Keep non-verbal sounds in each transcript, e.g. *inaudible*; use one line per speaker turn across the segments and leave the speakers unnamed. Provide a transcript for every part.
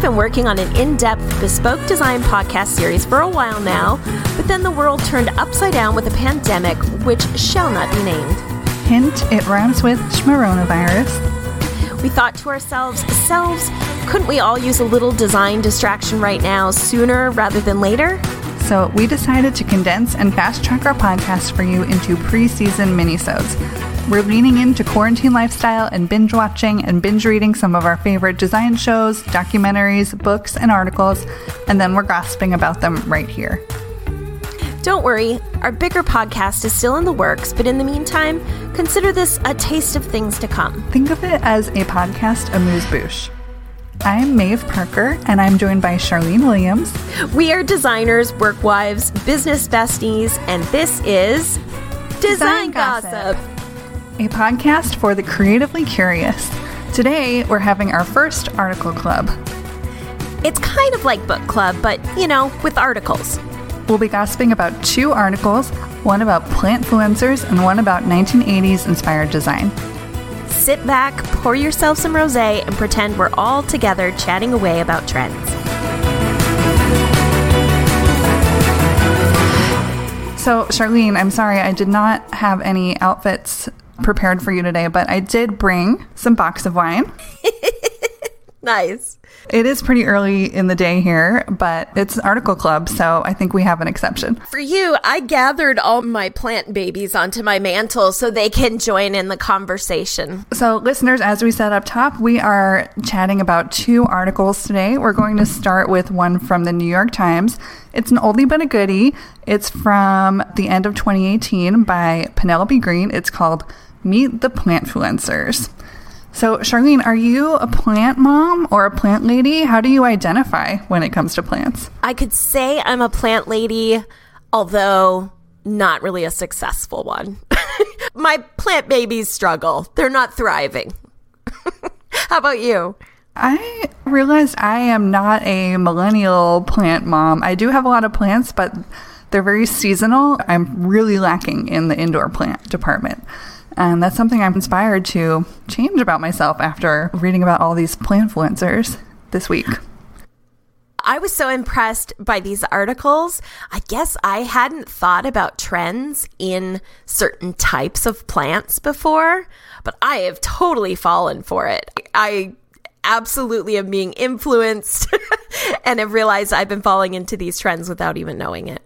We've been working on an in depth bespoke design podcast series for a while now, but then the world turned upside down with a pandemic, which shall not be named.
Hint, it rhymes with schmoronavirus.
We thought to ourselves, selves, couldn't we all use a little design distraction right now, sooner rather than later?
So we decided to condense and fast track our podcast for you into pre-season minisodes. We're leaning into quarantine lifestyle and binge watching and binge reading some of our favorite design shows, documentaries, books, and articles, and then we're gossiping about them right here.
Don't worry, our bigger podcast is still in the works, but in the meantime, consider this a taste of things to come.
Think of it as a podcast amuse bouche. I'm Maeve Parker, and I'm joined by Charlene Williams.
We are designers, work wives, business besties, and this is Design,
Design
Gossip.
Gossip. A podcast for the creatively curious. Today, we're having our first article club.
It's kind of like book club, but you know, with articles.
We'll be gossiping about two articles one about plant influencers and one about 1980s inspired design.
Sit back, pour yourself some rose, and pretend we're all together chatting away about trends.
So, Charlene, I'm sorry I did not have any outfits prepared for you today, but I did bring some box of wine. *laughs*
Nice.
It is pretty early in the day here, but it's an article club, so I think we have an exception.
For you, I gathered all my plant babies onto my mantle so they can join in the conversation.
So, listeners, as we said up top, we are chatting about two articles today. We're going to start with one from the New York Times. It's an oldie but a goodie. It's from the end of 2018 by Penelope Green. It's called Meet the Plantfluencers. So, Charlene, are you a plant mom or a plant lady? How do you identify when it comes to plants?
I could say I'm a plant lady, although not really a successful one. *laughs* my plant babies struggle, they're not thriving. *laughs* How about you?
I realized I am not a millennial plant mom. I do have a lot of plants, but they're very seasonal. I'm really lacking in the indoor plant department. And that's something I'm inspired to change about myself after reading about all these plant influencers this week.
I was so impressed by these articles. I guess I hadn't thought about trends in certain types of plants before, but I have totally fallen for it. I absolutely am being influenced *laughs* and have realized I've been falling into these trends without even knowing it.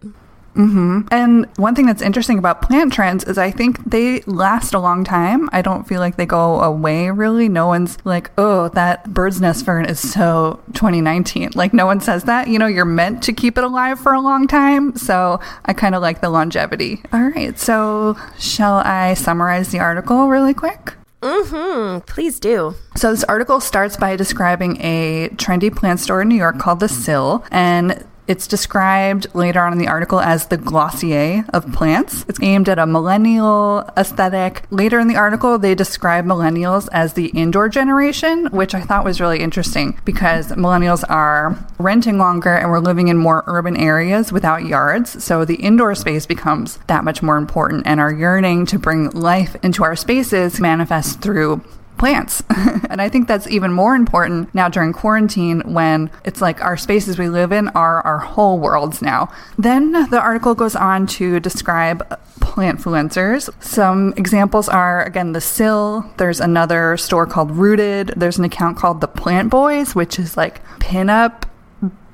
And one thing that's interesting about plant trends is I think they last a long time. I don't feel like they go away really. No one's like, oh, that bird's nest fern is so 2019. Like, no one says that. You know, you're meant to keep it alive for a long time. So I kind of like the longevity. All right. So, shall I summarize the article really quick?
Mm-hmm. Please do.
So this article starts by describing a trendy plant store in New York called The Sill, and it's described later on in the article as the Glossier of plants. It's aimed at a millennial aesthetic. Later in the article, they describe millennials as the indoor generation, which I thought was really interesting because millennials are renting longer and we're living in more urban areas without yards. So the indoor space becomes that much more important, and our yearning to bring life into our spaces manifests through plants. *laughs* and I think that's even more important now during quarantine when it's like our spaces we live in are our whole worlds now. Then the article goes on to describe plant influencers. Some examples are again the Sill, there's another store called Rooted, there's an account called the Plant Boys, which is like pinup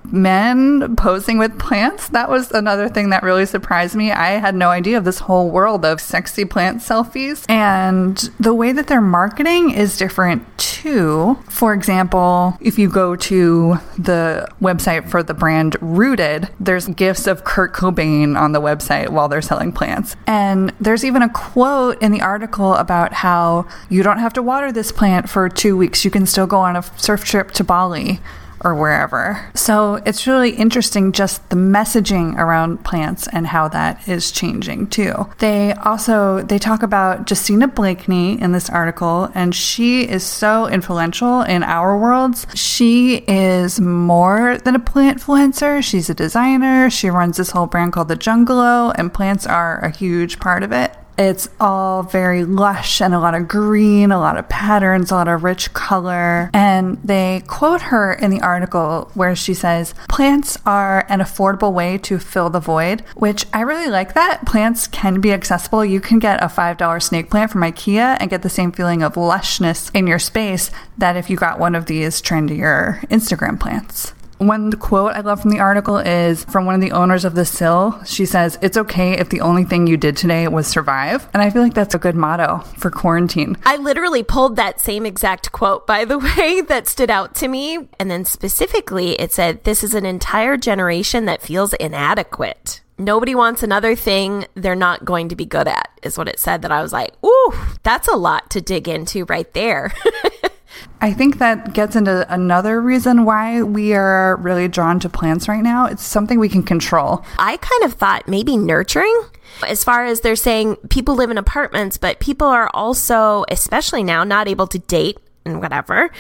men posing with plants. That was another thing that really surprised me. I had no idea of this whole world of sexy plant selfies. And the way that they're marketing is different too. For example, if you go to the website for the brand Rooted, there's gifts of Kurt Cobain on the website while they're selling plants. And there's even a quote in the article about how you don't have to water this plant for two weeks. You can still go on a surf trip to Bali or wherever. So it's really interesting just the messaging around plants and how that is changing too. They also they talk about Justina Blakeney in this article and she is so influential in our worlds. She is more than a plant influencer. She's a designer. She runs this whole brand called The Jungalow and plants are a huge part of it. It's all very lush and a lot of green, a lot of patterns, a lot of rich color. And they quote her in the article where she says, Plants are an affordable way to fill the void, which I really like that. Plants can be accessible. You can get a $5 snake plant from IKEA and get the same feeling of lushness in your space that if you got one of these trendier Instagram plants. One quote I love from the article is from one of the owners of the Sill. She says, It's okay if the only thing you did today was survive. And I feel like that's a good motto for quarantine.
I literally pulled that same exact quote, by the *laughs* way, that stood out to me. And then specifically, it said, This is an entire generation that feels inadequate. Nobody wants another thing they're not going to be good at, is what it said. That I was like, Ooh, that's a lot to dig into right there. *laughs*
I think that gets into another reason why we are really drawn to plants right now. It's something we can control.
I kind of thought maybe nurturing. As far as they're saying people live in apartments, but people are also, especially now, not able to date and whatever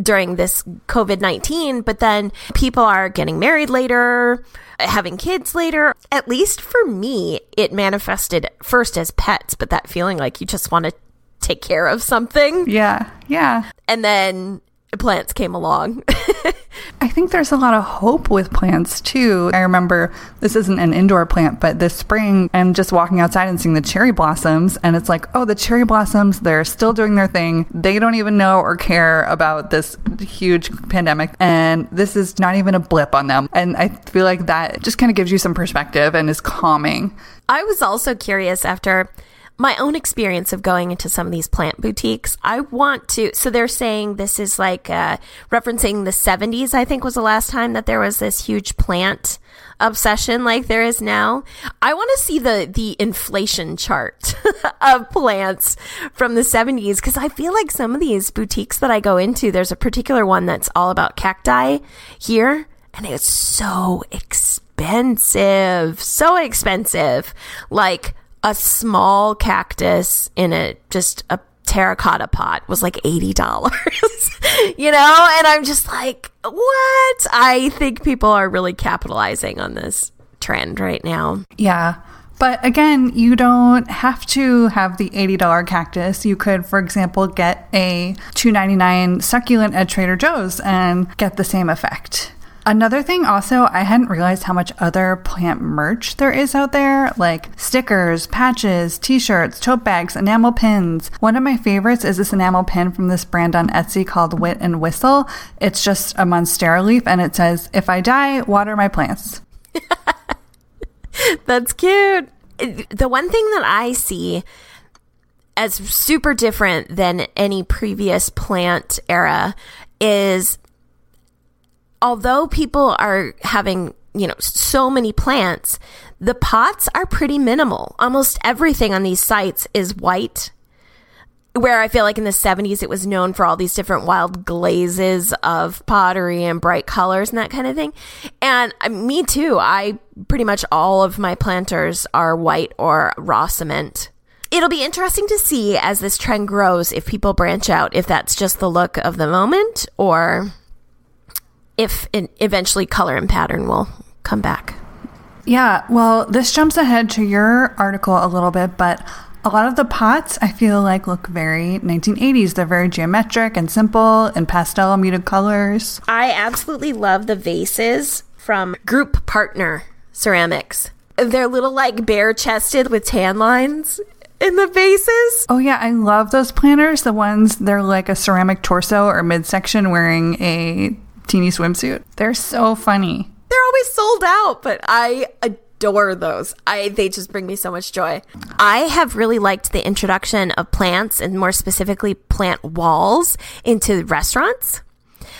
during this COVID 19. But then people are getting married later, having kids later. At least for me, it manifested first as pets, but that feeling like you just want to take care of something.
Yeah, yeah.
And then plants came along. *laughs*
I think there's a lot of hope with plants too. I remember this isn't an indoor plant, but this spring I'm just walking outside and seeing the cherry blossoms, and it's like, oh, the cherry blossoms, they're still doing their thing. They don't even know or care about this huge pandemic, and this is not even a blip on them. And I feel like that just kind of gives you some perspective and is calming.
I was also curious after my own experience of going into some of these plant boutiques, I want to. So they're saying this is like uh, referencing the 70s, I think was the last time that there was this huge plant obsession like there is now. I want to see the the inflation chart *laughs* of plants from the 70s because I feel like some of these boutiques that I go into, there's a particular one that's all about cacti here, and it's so expensive, so expensive. Like a small cactus in a just a terracotta pot was like $80 *laughs* you know and i'm just like what i think people are really capitalizing on this trend right now
yeah but again, you don't have to have the $80 cactus. You could, for example, get a $2.99 succulent at Trader Joe's and get the same effect. Another thing, also, I hadn't realized how much other plant merch there is out there, like stickers, patches, t shirts, tote bags, enamel pins. One of my favorites is this enamel pin from this brand on Etsy called Wit and Whistle. It's just a monstera leaf and it says, If I die, water my plants. *laughs*
That's cute. The one thing that I see as super different than any previous plant era is although people are having you know so many plants the pots are pretty minimal. Almost everything on these sites is white where i feel like in the 70s it was known for all these different wild glazes of pottery and bright colors and that kind of thing. And uh, me too i pretty much all of my planters are white or raw cement. It'll be interesting to see as this trend grows if people branch out if that's just the look of the moment or if eventually color and pattern will come back.
Yeah, well, this jumps ahead to your article a little bit, but a lot of the pots I feel like look very 1980s. They're very geometric and simple and pastel muted colors.
I absolutely love the vases from Group Partner Ceramics. They're little like bare chested with tan lines in the vases.
Oh yeah, I love those planters. The ones they're like a ceramic torso or midsection wearing a teeny swimsuit. They're so funny.
They're always sold out, but I adore those. I they just bring me so much joy. I have really liked the introduction of plants and more specifically plant walls into restaurants.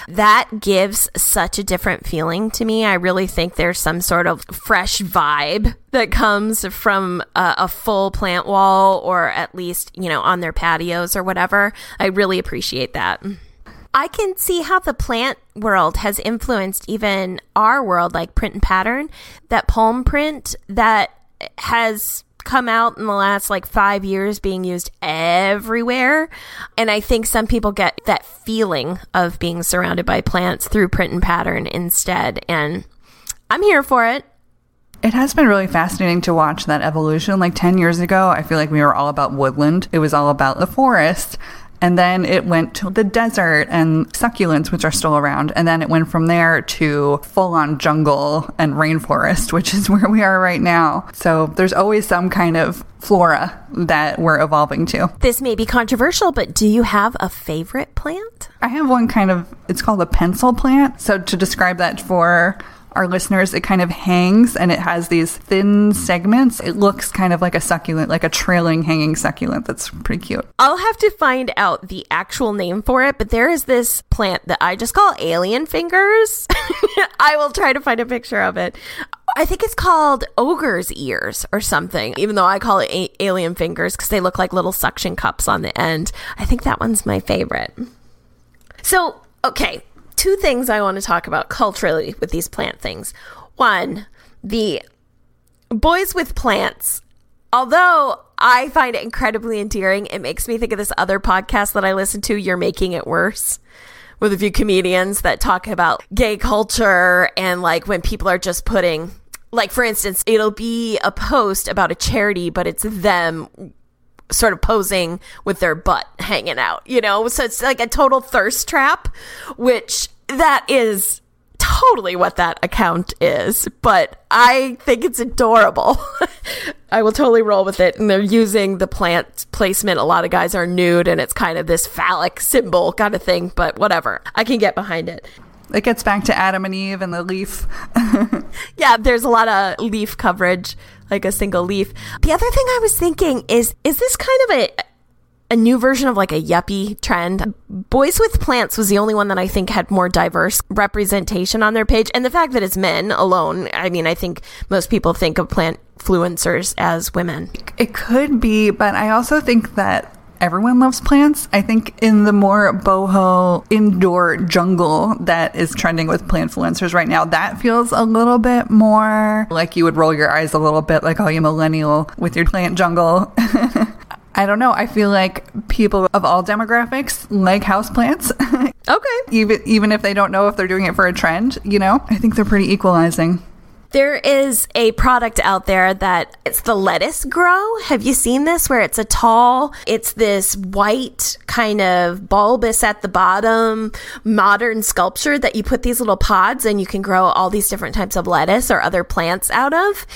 That gives such a different feeling to me. I really think there's some sort of fresh vibe that comes from a, a full plant wall or at least, you know, on their patios or whatever. I really appreciate that. I can see how the plant world has influenced even our world, like print and pattern. That palm print that has come out in the last like five years being used everywhere. And I think some people get that feeling of being surrounded by plants through print and pattern instead. And I'm here for it.
It has been really fascinating to watch that evolution. Like 10 years ago, I feel like we were all about woodland, it was all about the forest. And then it went to the desert and succulents, which are still around. And then it went from there to full on jungle and rainforest, *laughs* which is where we are right now. So there's always some kind of flora that we're evolving to.
This may be controversial, but do you have a favorite plant?
I have one kind of, it's called a pencil plant. So to describe that for our listeners, it kind of hangs and it has these thin segments. It looks kind of like a succulent, like a trailing hanging succulent. That's pretty cute.
I'll have to find out the actual name for it, but there is this plant that I just call alien fingers. *laughs* I will try to find a picture of it. I think it's called ogre's ears or something, even though I call it a- alien fingers because they look like little suction cups on the end. I think that one's my favorite. So, okay, two things I want to talk about culturally with these plant things. One, the boys with plants. Although I find it incredibly endearing, it makes me think of this other podcast that I listen to, You're Making It Worse, with a few comedians that talk about gay culture and like when people are just putting, like, for instance, it'll be a post about a charity, but it's them sort of posing with their butt hanging out, you know? So it's like a total thirst trap, which that is totally what that account is, but I think it's adorable. *laughs* I will totally roll with it. And they're using the plant placement. A lot of guys are nude and it's kind of this phallic symbol kind of thing, but whatever. I can get behind it.
It gets back to Adam and Eve and the leaf. *laughs*
yeah, there's a lot of leaf coverage like a single leaf. The other thing I was thinking is is this kind of a a new version of like a yuppie trend. Boys with Plants was the only one that I think had more diverse representation on their page. And the fact that it's men alone, I mean, I think most people think of plant influencers as women.
It could be, but I also think that everyone loves plants. I think in the more boho indoor jungle that is trending with plant influencers right now, that feels a little bit more like you would roll your eyes a little bit like, oh, you millennial with your plant jungle. *laughs* I don't know. I feel like people of all demographics like houseplants. *laughs*
okay.
even even if they don't know if they're doing it for a trend, you know? I think they're pretty equalizing.
There is a product out there that it's the lettuce grow. Have you seen this where it's a tall, it's this white kind of bulbous at the bottom modern sculpture that you put these little pods and you can grow all these different types of lettuce or other plants out of.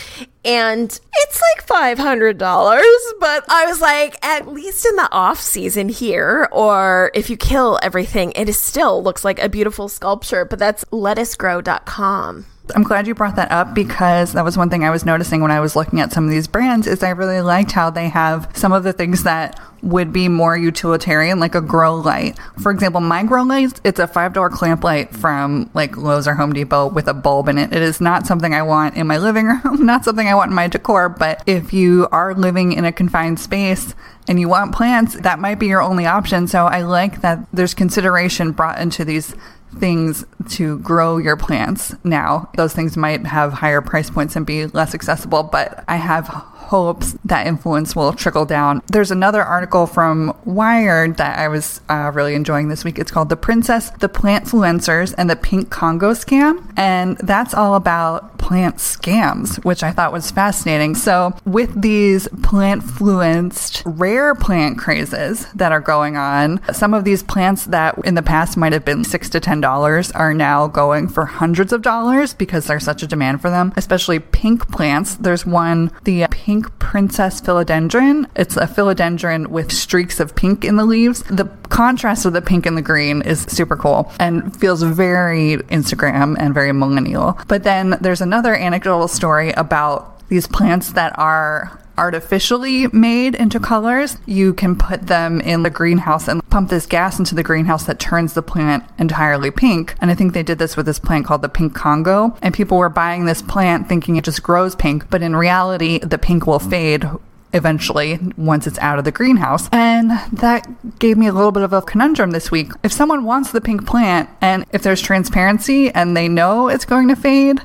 And it's like $500, but I was like, at least in the off season here, or if you kill everything, it is still looks like a beautiful sculpture, but that's lettucegrow.com.
I'm glad you brought that up because that was one thing I was noticing when I was looking at some of these brands is I really liked how they have some of the things that would be more utilitarian, like a grow light. For example, my grow light, it's a five dollar clamp light from like Lowe's or Home Depot with a bulb in it. It is not something I want in my living *laughs* room, not something I want in my decor. But if you are living in a confined space and you want plants, that might be your only option. So I like that there's consideration brought into these things to grow your plants now. Those things might have higher price points and be less accessible, but I have hopes that influence will trickle down. There's another article from Wired that I was uh, really enjoying this week. It's called The Princess, the Plantfluencers, and the Pink Congo Scam. And that's all about plant scams, which I thought was fascinating. So, with these plant fluenced rare plant crazes that are going on, some of these plants that in the past might have been six to ten dollars are now going for hundreds of dollars because there's such a demand for them, especially pink plants. There's one, the pink pink princess philodendron. It's a philodendron with streaks of pink in the leaves. The contrast of the pink and the green is super cool and feels very Instagram and very millennial. But then there's another anecdotal story about these plants that are artificially made into colors. You can put them in the greenhouse and pump this gas into the greenhouse that turns the plant entirely pink. And I think they did this with this plant called the pink Congo. And people were buying this plant thinking it just grows pink, but in reality, the pink will fade eventually once it's out of the greenhouse. And that gave me a little bit of a conundrum this week. If someone wants the pink plant and if there's transparency and they know it's going to fade,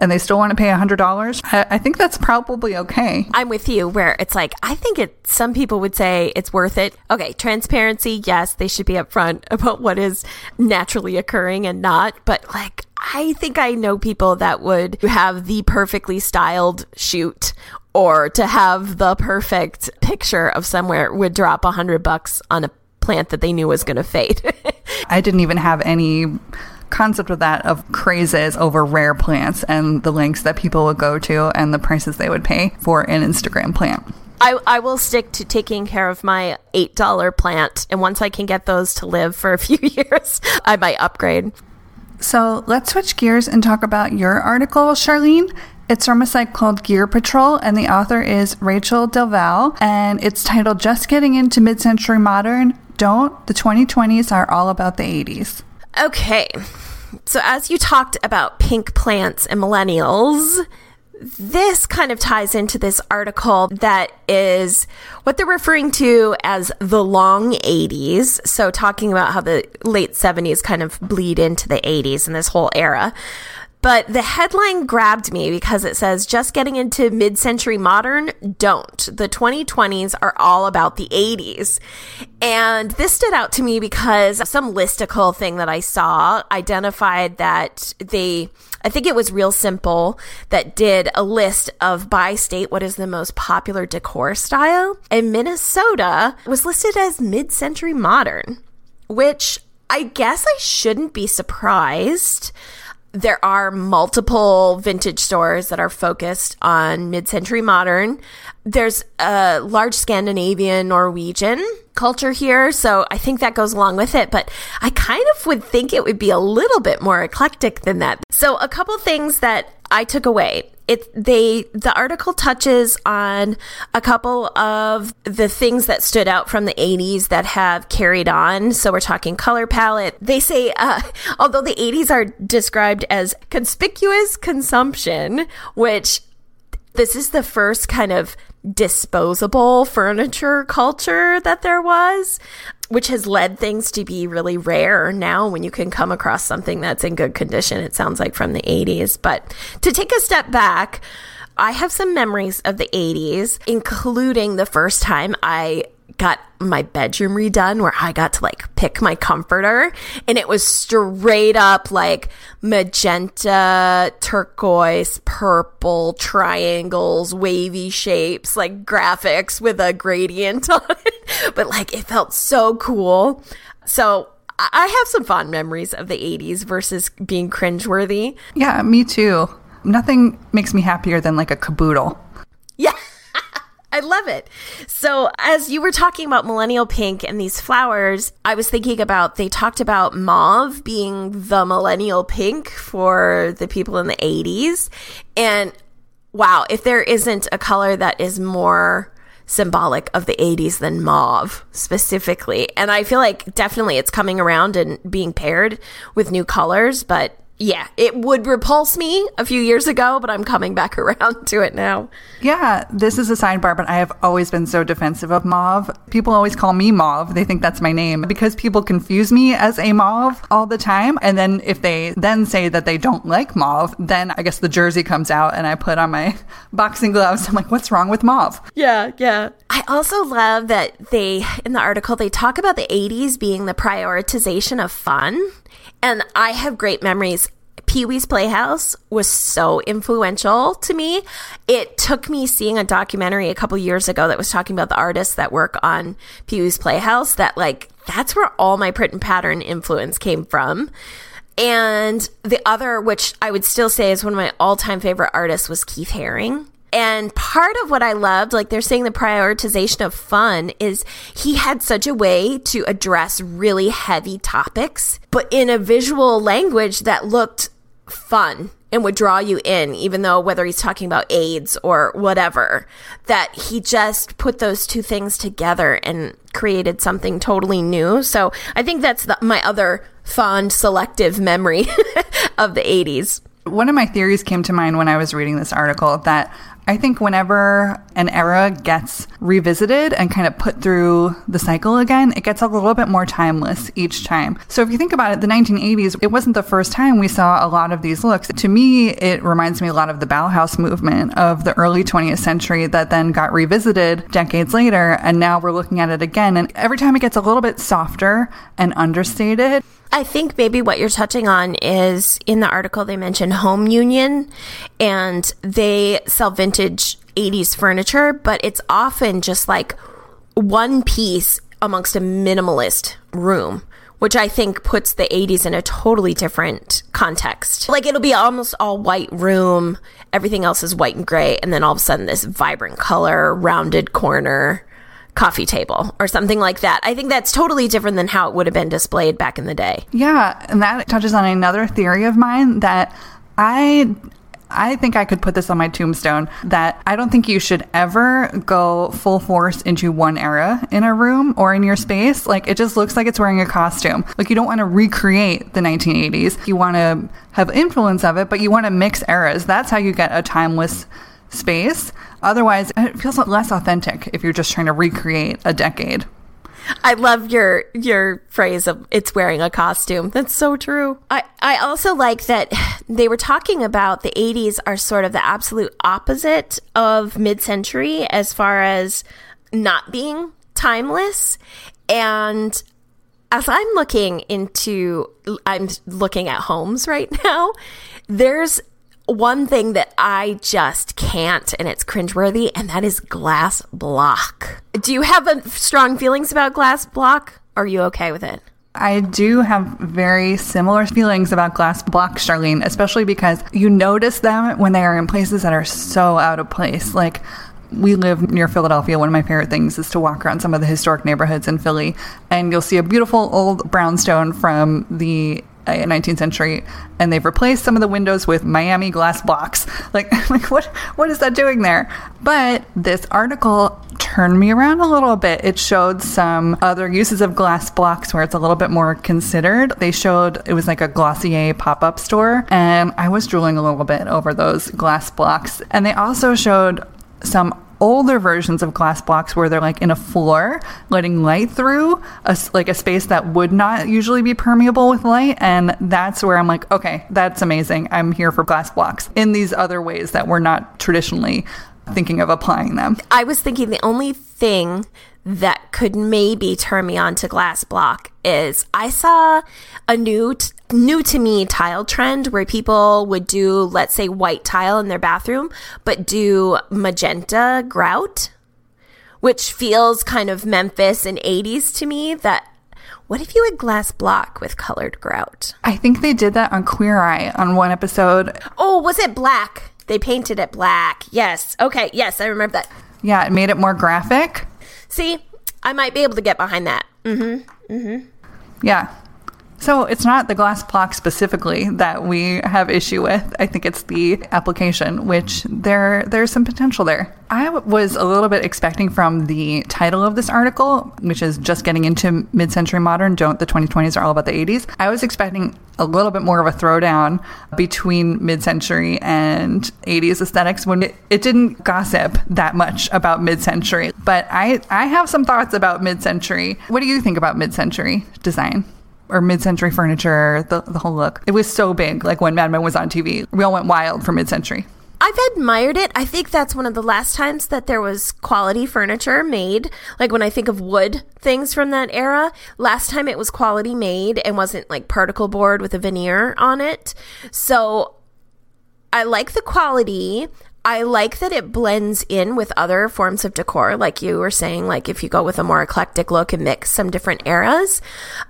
and they still want to pay $100, I, I think that's probably okay.
I'm with you where it's like, I think it, some people would say it's worth it. Okay, transparency, yes, they should be upfront *laughs* about what is naturally occurring and not. But like, I think I know people that would have the perfectly styled shoot or to have the perfect picture of somewhere would drop a hundred bucks on a plant that they knew was going to fade. *laughs*
I didn't even have any concept of that of crazes over rare plants and the lengths that people would go to and the prices they would pay for an Instagram plant.
I, I will stick to taking care of my $8 plant. And once I can get those to live for a *laughs* few years, I might upgrade.
So let's switch gears and talk about your article, Charlene. It's from a site called Gear Patrol, and the author is Rachel Delval, and it's titled Just Getting Into Mid Century Modern. Don't. The 2020s are all about the 80s.
Okay. So, as you talked about pink plants and millennials, this kind of ties into this article that is what they're referring to as the long 80s. So, talking about how the late 70s kind of bleed into the 80s and this whole era. But the headline grabbed me because it says, just getting into mid century modern, don't. The 2020s are all about the 80s. And this stood out to me because some listicle thing that I saw identified that they, I think it was real simple that did a list of by state what is the most popular decor style. And Minnesota was listed as mid century modern, which I guess I shouldn't be surprised there are multiple vintage stores that are focused on mid-century modern. There's a large Scandinavian Norwegian culture here, so I think that goes along with it, but I kind of would think it would be a little bit more eclectic than that. So a couple things that I took away. It they the article touches on a couple of the things that stood out from the 80s that have carried on. So we're talking color palette. They say uh, *laughs* although the 80s are described as conspicuous consumption which this is the first kind of disposable furniture culture that there was which has led things to be really rare now when you can come across something that's in good condition. It sounds like from the 80s. But to take a step back, I have some memories of the 80s, including the first time I got my bedroom redone where I got to like pick my comforter and it was straight up like magenta, turquoise, purple, triangles, wavy shapes, like graphics with a gradient *laughs* on it. But like it felt so cool. So I have some fond memories of the 80s versus being cringeworthy.
Yeah, me too. Nothing makes me happier than like a caboodle.
I love it. So, as you were talking about millennial pink and these flowers, I was thinking about they talked about mauve being the millennial pink for the people in the 80s. And wow, if there isn't a color that is more symbolic of the 80s than mauve specifically. And I feel like definitely it's coming around and being paired with new colors, but yeah, it would repulse me a few years ago, but I'm coming back *laughs* around to it now.
Yeah, this is a sidebar, but I have always been so defensive of mauve. People always call me mauve. They think that's my name because people confuse me as a mauve all the time. And then if they then say that they don't like mauve, then I guess the jersey comes out and I put on my *laughs* boxing gloves. I'm like, what's wrong with mauve?
Yeah, yeah. I also love that they, in the article, they talk about the 80s being the prioritization of fun. And I have great memories. Pee Wee's Playhouse was so influential to me. It took me seeing a documentary a couple years ago that was talking about the artists that work on Pee Wee's Playhouse that like that's where all my print and pattern influence came from. And the other, which I would still say is one of my all time favorite artists, was Keith Haring. And part of what I loved, like they're saying the prioritization of fun, is he had such a way to address really heavy topics, but in a visual language that looked fun and would draw you in, even though whether he's talking about AIDS or whatever, that he just put those two things together and created something totally new. So I think that's the, my other fond selective memory *laughs* of the 80s.
One of my theories came to mind when I was reading this article that I think whenever an era gets revisited and kind of put through the cycle again, it gets a little bit more timeless each time. So if you think about it, the 1980s, it wasn't the first time we saw a lot of these looks. To me, it reminds me a lot of the Bauhaus movement of the early 20th century that then got revisited decades later. And now we're looking at it again. And every time it gets a little bit softer and understated.
I think maybe what you're touching on is in the article they mentioned Home Union and they sell vintage 80s furniture, but it's often just like one piece amongst a minimalist room. Which I think puts the 80s in a totally different context. Like it'll be almost all white room, everything else is white and gray, and then all of a sudden this vibrant color, rounded corner, coffee table or something like that. I think that's totally different than how it would have been displayed back in the day.
Yeah, and that touches on another theory of mine that I I think I could put this on my tombstone that I don't think you should ever go full force into one era in a room or in your space. Like it just looks like it's wearing a costume. Like you don't want to recreate the 1980s. You want to have influence of it, but you want to mix eras. That's how you get a timeless space. Otherwise, it feels less authentic if you're just trying to recreate a decade.
I love your your phrase of it's wearing a costume. That's so true. I, I also like that they were talking about the 80s are sort of the absolute opposite of mid-century as far as not being timeless and as I'm looking into I'm looking at homes right *laughs* now, there's one thing that I just can't, and it's cringeworthy, and that is glass block. Do you have a, strong feelings about glass block? Are you okay with it?
I do have very similar feelings about glass blocks, Charlene, especially because you notice them when they are in places that are so out of place. Like, we live near Philadelphia. One of my favorite things is to walk around some of the historic neighborhoods in Philly, and you'll see a beautiful old brownstone from the 19th uh, century, and they've replaced some of the windows with Miami glass blocks. *laughs* Like, *laughs* like what what is that doing there? But this article turned me around a little bit. It showed some other uses of glass blocks where it's a little bit more considered. They showed it was like a Glossier pop up store, and I was drooling a little bit over those glass blocks. And they also showed some older versions of glass blocks where they're like in a floor, letting light through a, like a space that would not usually be permeable with light. And that's where I'm like, okay, that's amazing. I'm here for glass blocks in these other ways that we're not traditionally thinking of applying them.
I was thinking the only thing that could maybe turn me on to glass block is I saw a new t- new to me tile trend where people would do let's say white tile in their bathroom but do magenta grout which feels kind of Memphis and 80s to me that what if you had glass block with colored grout?
I think they did that on Queer Eye on one episode.
Oh, was it black? They painted it black. Yes. Okay. Yes, I remember that.
Yeah, it made it more graphic.
See, I might be able to get behind that. Mm-hmm. Mm-hmm.
Yeah. So it's not the glass block specifically that we have issue with. I think it's the application, which there there's some potential there. I was a little bit expecting from the title of this article, which is just getting into mid-century modern. Don't the 2020s are all about the 80s. I was expecting a little bit more of a throwdown between mid-century and 80s aesthetics when it, it didn't gossip that much about mid-century. But I I have some thoughts about mid-century. What do you think about mid-century design? Or mid-century furniture, the, the whole look. It was so big. Like when Mad Men was on TV, we all went wild for mid-century.
I've admired it. I think that's one of the last times that there was quality furniture made. Like when I think of wood things from that era, last time it was quality made and wasn't like particle board with a veneer on it. So I like the quality. I like that it blends in with other forms of decor, like you were saying, like if you go with a more eclectic look and mix some different eras.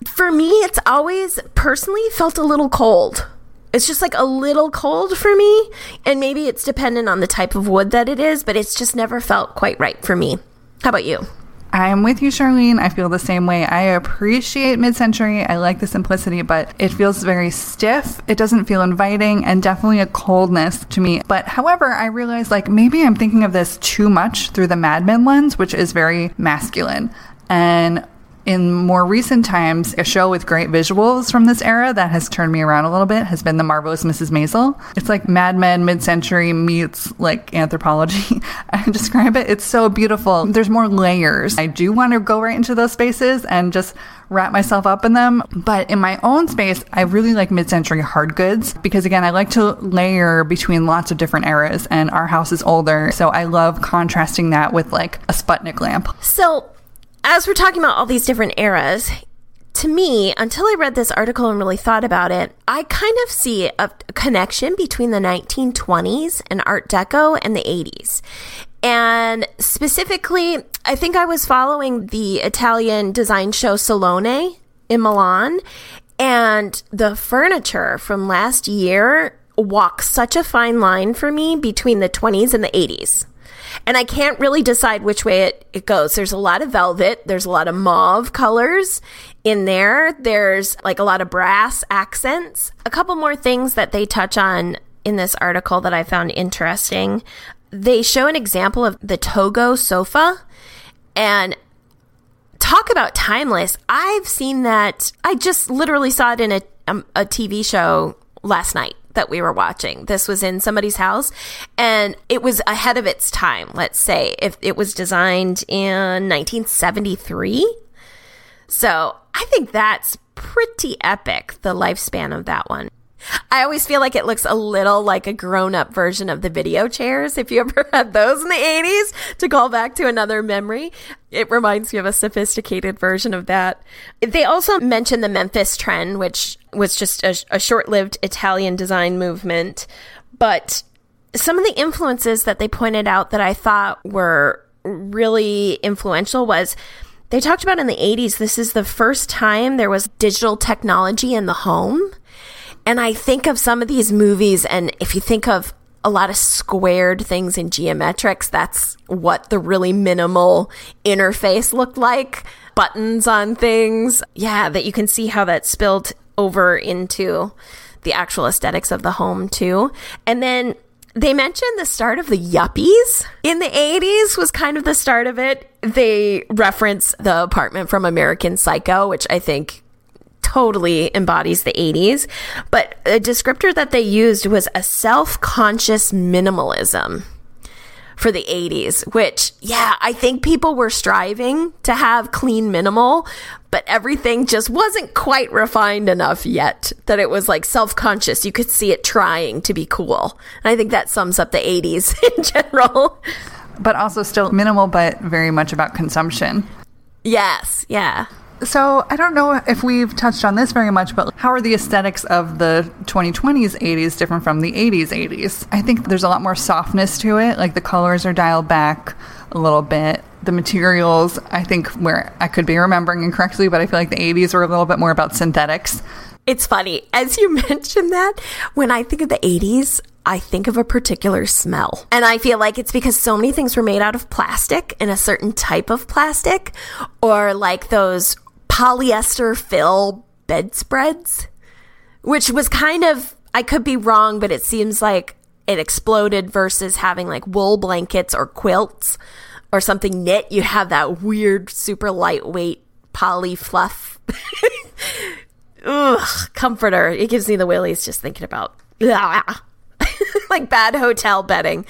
For me, it's always personally felt a little cold. It's just like a little cold for me. And maybe it's dependent on the type of wood that it is, but it's just never felt quite right for me. How about you?
I'm with you, Charlene. I feel the same way. I appreciate mid century. I like the simplicity, but it feels very stiff. It doesn't feel inviting and definitely a coldness to me. But however, I realize like maybe I'm thinking of this too much through the Mad Men lens, which is very masculine. And in more recent times, a show with great visuals from this era that has turned me around a little bit has been The Marvelous Mrs. Maisel. It's like Mad Men mid century meets like Anthropologie. *laughs* I describe it. It's so beautiful. There's more layers. I do want to go right into those spaces and just wrap myself up in them. But in my own space, I really like mid century hard goods because, again, I like to layer between lots of different eras, and our house is older. So I love contrasting that with like a Sputnik lamp.
So, as we're talking about all these different eras, to me, until I read this article and really thought about it, I kind of see a connection between the 1920s and Art Deco and the 80s. And specifically, I think I was following the Italian design show Salone in Milan, and the furniture from last year walks such a fine line for me between the 20s and the 80s. And I can't really decide which way it, it goes. There's a lot of velvet, there's a lot of mauve colors in there, there's like a lot of brass accents. A couple more things that they touch on in this article that I found interesting. They show an example of the Togo sofa and talk about timeless. I've seen that. I just literally saw it in a, um, a TV show last night that we were watching. This was in somebody's house and it was ahead of its time, let's say, if it was designed in 1973. So I think that's pretty epic, the lifespan of that one. I always feel like it looks a little like a grown up version of the video chairs. If you ever had those in the 80s, to call back to another memory, it reminds me of a sophisticated version of that. They also mentioned the Memphis trend, which was just a, a short lived Italian design movement. But some of the influences that they pointed out that I thought were really influential was they talked about in the 80s, this is the first time there was digital technology in the home. And I think of some of these movies, and if you think of a lot of squared things in geometrics, that's what the really minimal interface looked like. Buttons on things. Yeah, that you can see how that spilled over into the actual aesthetics of the home, too. And then they mentioned the start of the yuppies in the 80s was kind of the start of it. They reference the apartment from American Psycho, which I think totally embodies the 80s. But a descriptor that they used was a self conscious minimalism for the 80s, which, yeah, I think people were striving to have clean minimal, but everything just wasn't quite refined enough yet that it was like self conscious. You could see it trying to be cool. And I think that sums up the 80s *laughs* in general.
But also still minimal, but very much about consumption.
Yes, yeah.
So I don't know if we've touched on this very much, but how are the aesthetics of the 2020s 80s different from the 80s 80s? I think there's a lot more softness to it. Like the colors are dialed back a little bit. The materials, I think, where I could be remembering incorrectly, but I feel like the 80s were a little bit more about synthetics.
It's funny. As you *laughs* mentioned that, when I think of the 80s, I think of a particular smell. And I feel like it's because so many things were made out of plastic and a certain type of plastic, or like those polyester fill bedspreads, which was kind of, I could be wrong, but it seems like it exploded versus having like wool blankets or quilts or something knit. You have that weird, super lightweight poly fluff. *laughs* Ugh, comforter. It gives me the willies just thinking about. *laughs* like bad hotel bedding.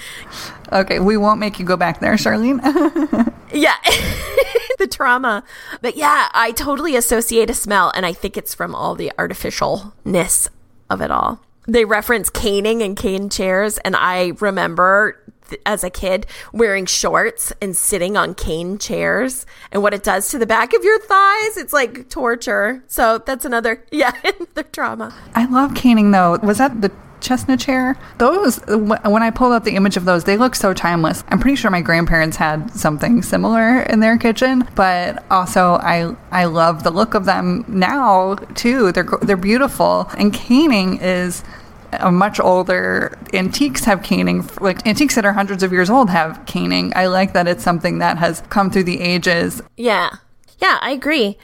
Okay, we won't make you go back there, Charlene. *laughs*
yeah. *laughs* the trauma. But yeah, I totally associate a smell, and I think it's from all the artificialness of it all. They reference caning and cane chairs, and I remember as a kid wearing shorts and sitting on cane chairs and what it does to the back of your thighs. It's like torture. So that's another, yeah, the trauma.
I love caning though. Was that the Cesca chair. Those, when I pulled up the image of those, they look so timeless. I'm pretty sure my grandparents had something similar in their kitchen, but also I I love the look of them now too. They're they're beautiful, and caning is a much older antiques have caning like antiques that are hundreds of years old have caning i like that it's something that has come through the ages
yeah yeah i agree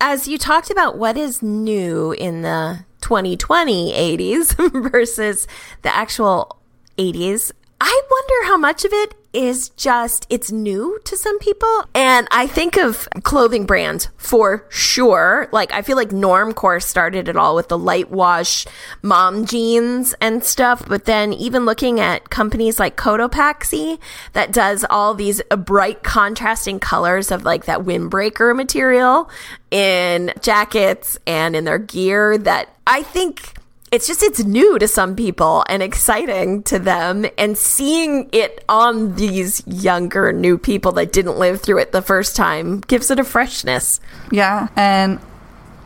as you talked about what is new in the 2020 80s *laughs* versus the actual 80s, I wonder how much of it is just, it's new to some people. And I think of clothing brands for sure. Like, I feel like Normcore started it all with the light wash mom jeans and stuff. But then even looking at companies like Cotopaxi that does all these bright contrasting colors of like that windbreaker material in jackets and in their gear that I think it's just it's new to some people and exciting to them and seeing it on these younger new people that didn't live through it the first time gives it a freshness
Yeah, and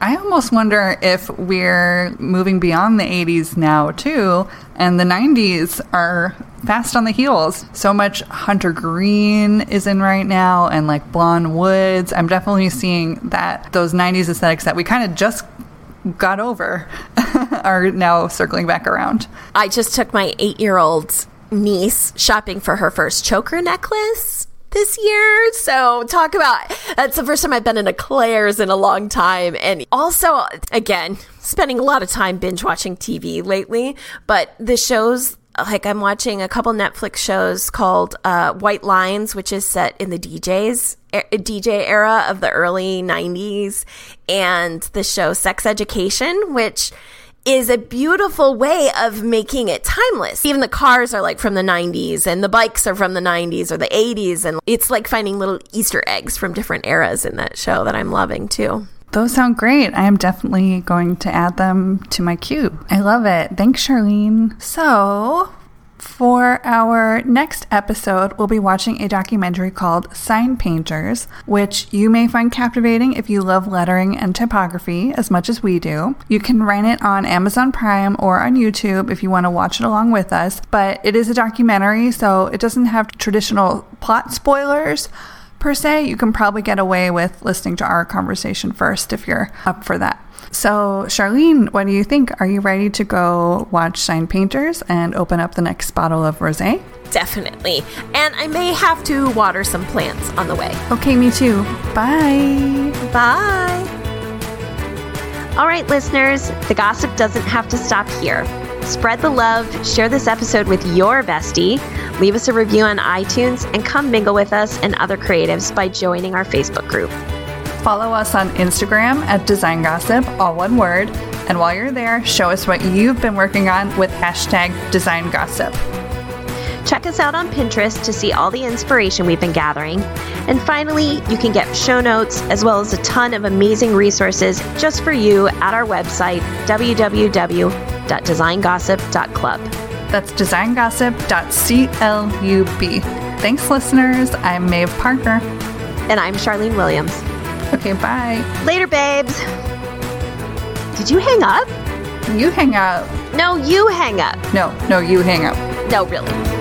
I almost wonder if we're moving beyond the 80s now too, and the 90s are fast on the heels. So much Hunter Green is in right now, and like Blonde Woods. I'm definitely seeing that those 90s aesthetics that we kind of just got over *laughs* are now circling back around.
i just took my eight-year-old niece shopping for her first choker necklace this year. So talk about that's the first time I've been in a Claire's in a long time. And also, again, spending a lot of time binge watching TV lately, but the shows like I'm watching a couple Netflix shows called uh, White Lines, which is set in the DJs DJ era of the early 90s, and the show Sex Education, which is a beautiful way of making it timeless. Even the cars are like from the 90s and the bikes are from the 90s or the 80s and it's like finding little easter eggs from different eras in that show that I'm loving too.
Those sound great. I am definitely going to add them to my queue. I love it. Thanks, Charlene. So, for our next episode, we'll be watching a documentary called Sign Painters, which you may find captivating if you love lettering and typography as much as we do. You can rent it on Amazon Prime or on YouTube if you want to watch it along with us, but it is a documentary, so it doesn't have traditional plot spoilers per se. You can probably get away with listening to our conversation first if you're up for that. So, Charlene, what do you think? Are you ready to go watch Sign Painters and open up the next bottle of rosé?
Definitely. And I may have to water some plants on the way.
Okay, me too. Bye.
Bye.
All right, listeners, the gossip doesn't have to stop here. Spread the love, share this episode with your bestie, leave us a review on iTunes, and come mingle with us and other creatives by joining our Facebook group.
Follow us on Instagram at Design Gossip, all one word. And while you're there, show us what you've been working on with hashtag Design Gossip.
Check us out on Pinterest to see all the inspiration we've been gathering. And finally, you can get show notes as well as a ton of amazing resources just for you at our website, www.designgossip.club.
That's designgossip.club. Thanks, listeners. I'm Maeve Parker.
And I'm Charlene Williams.
Okay, bye.
Later, babes. Did you hang up?
You hang up.
No, you hang up.
No, no, you hang up.
No, really.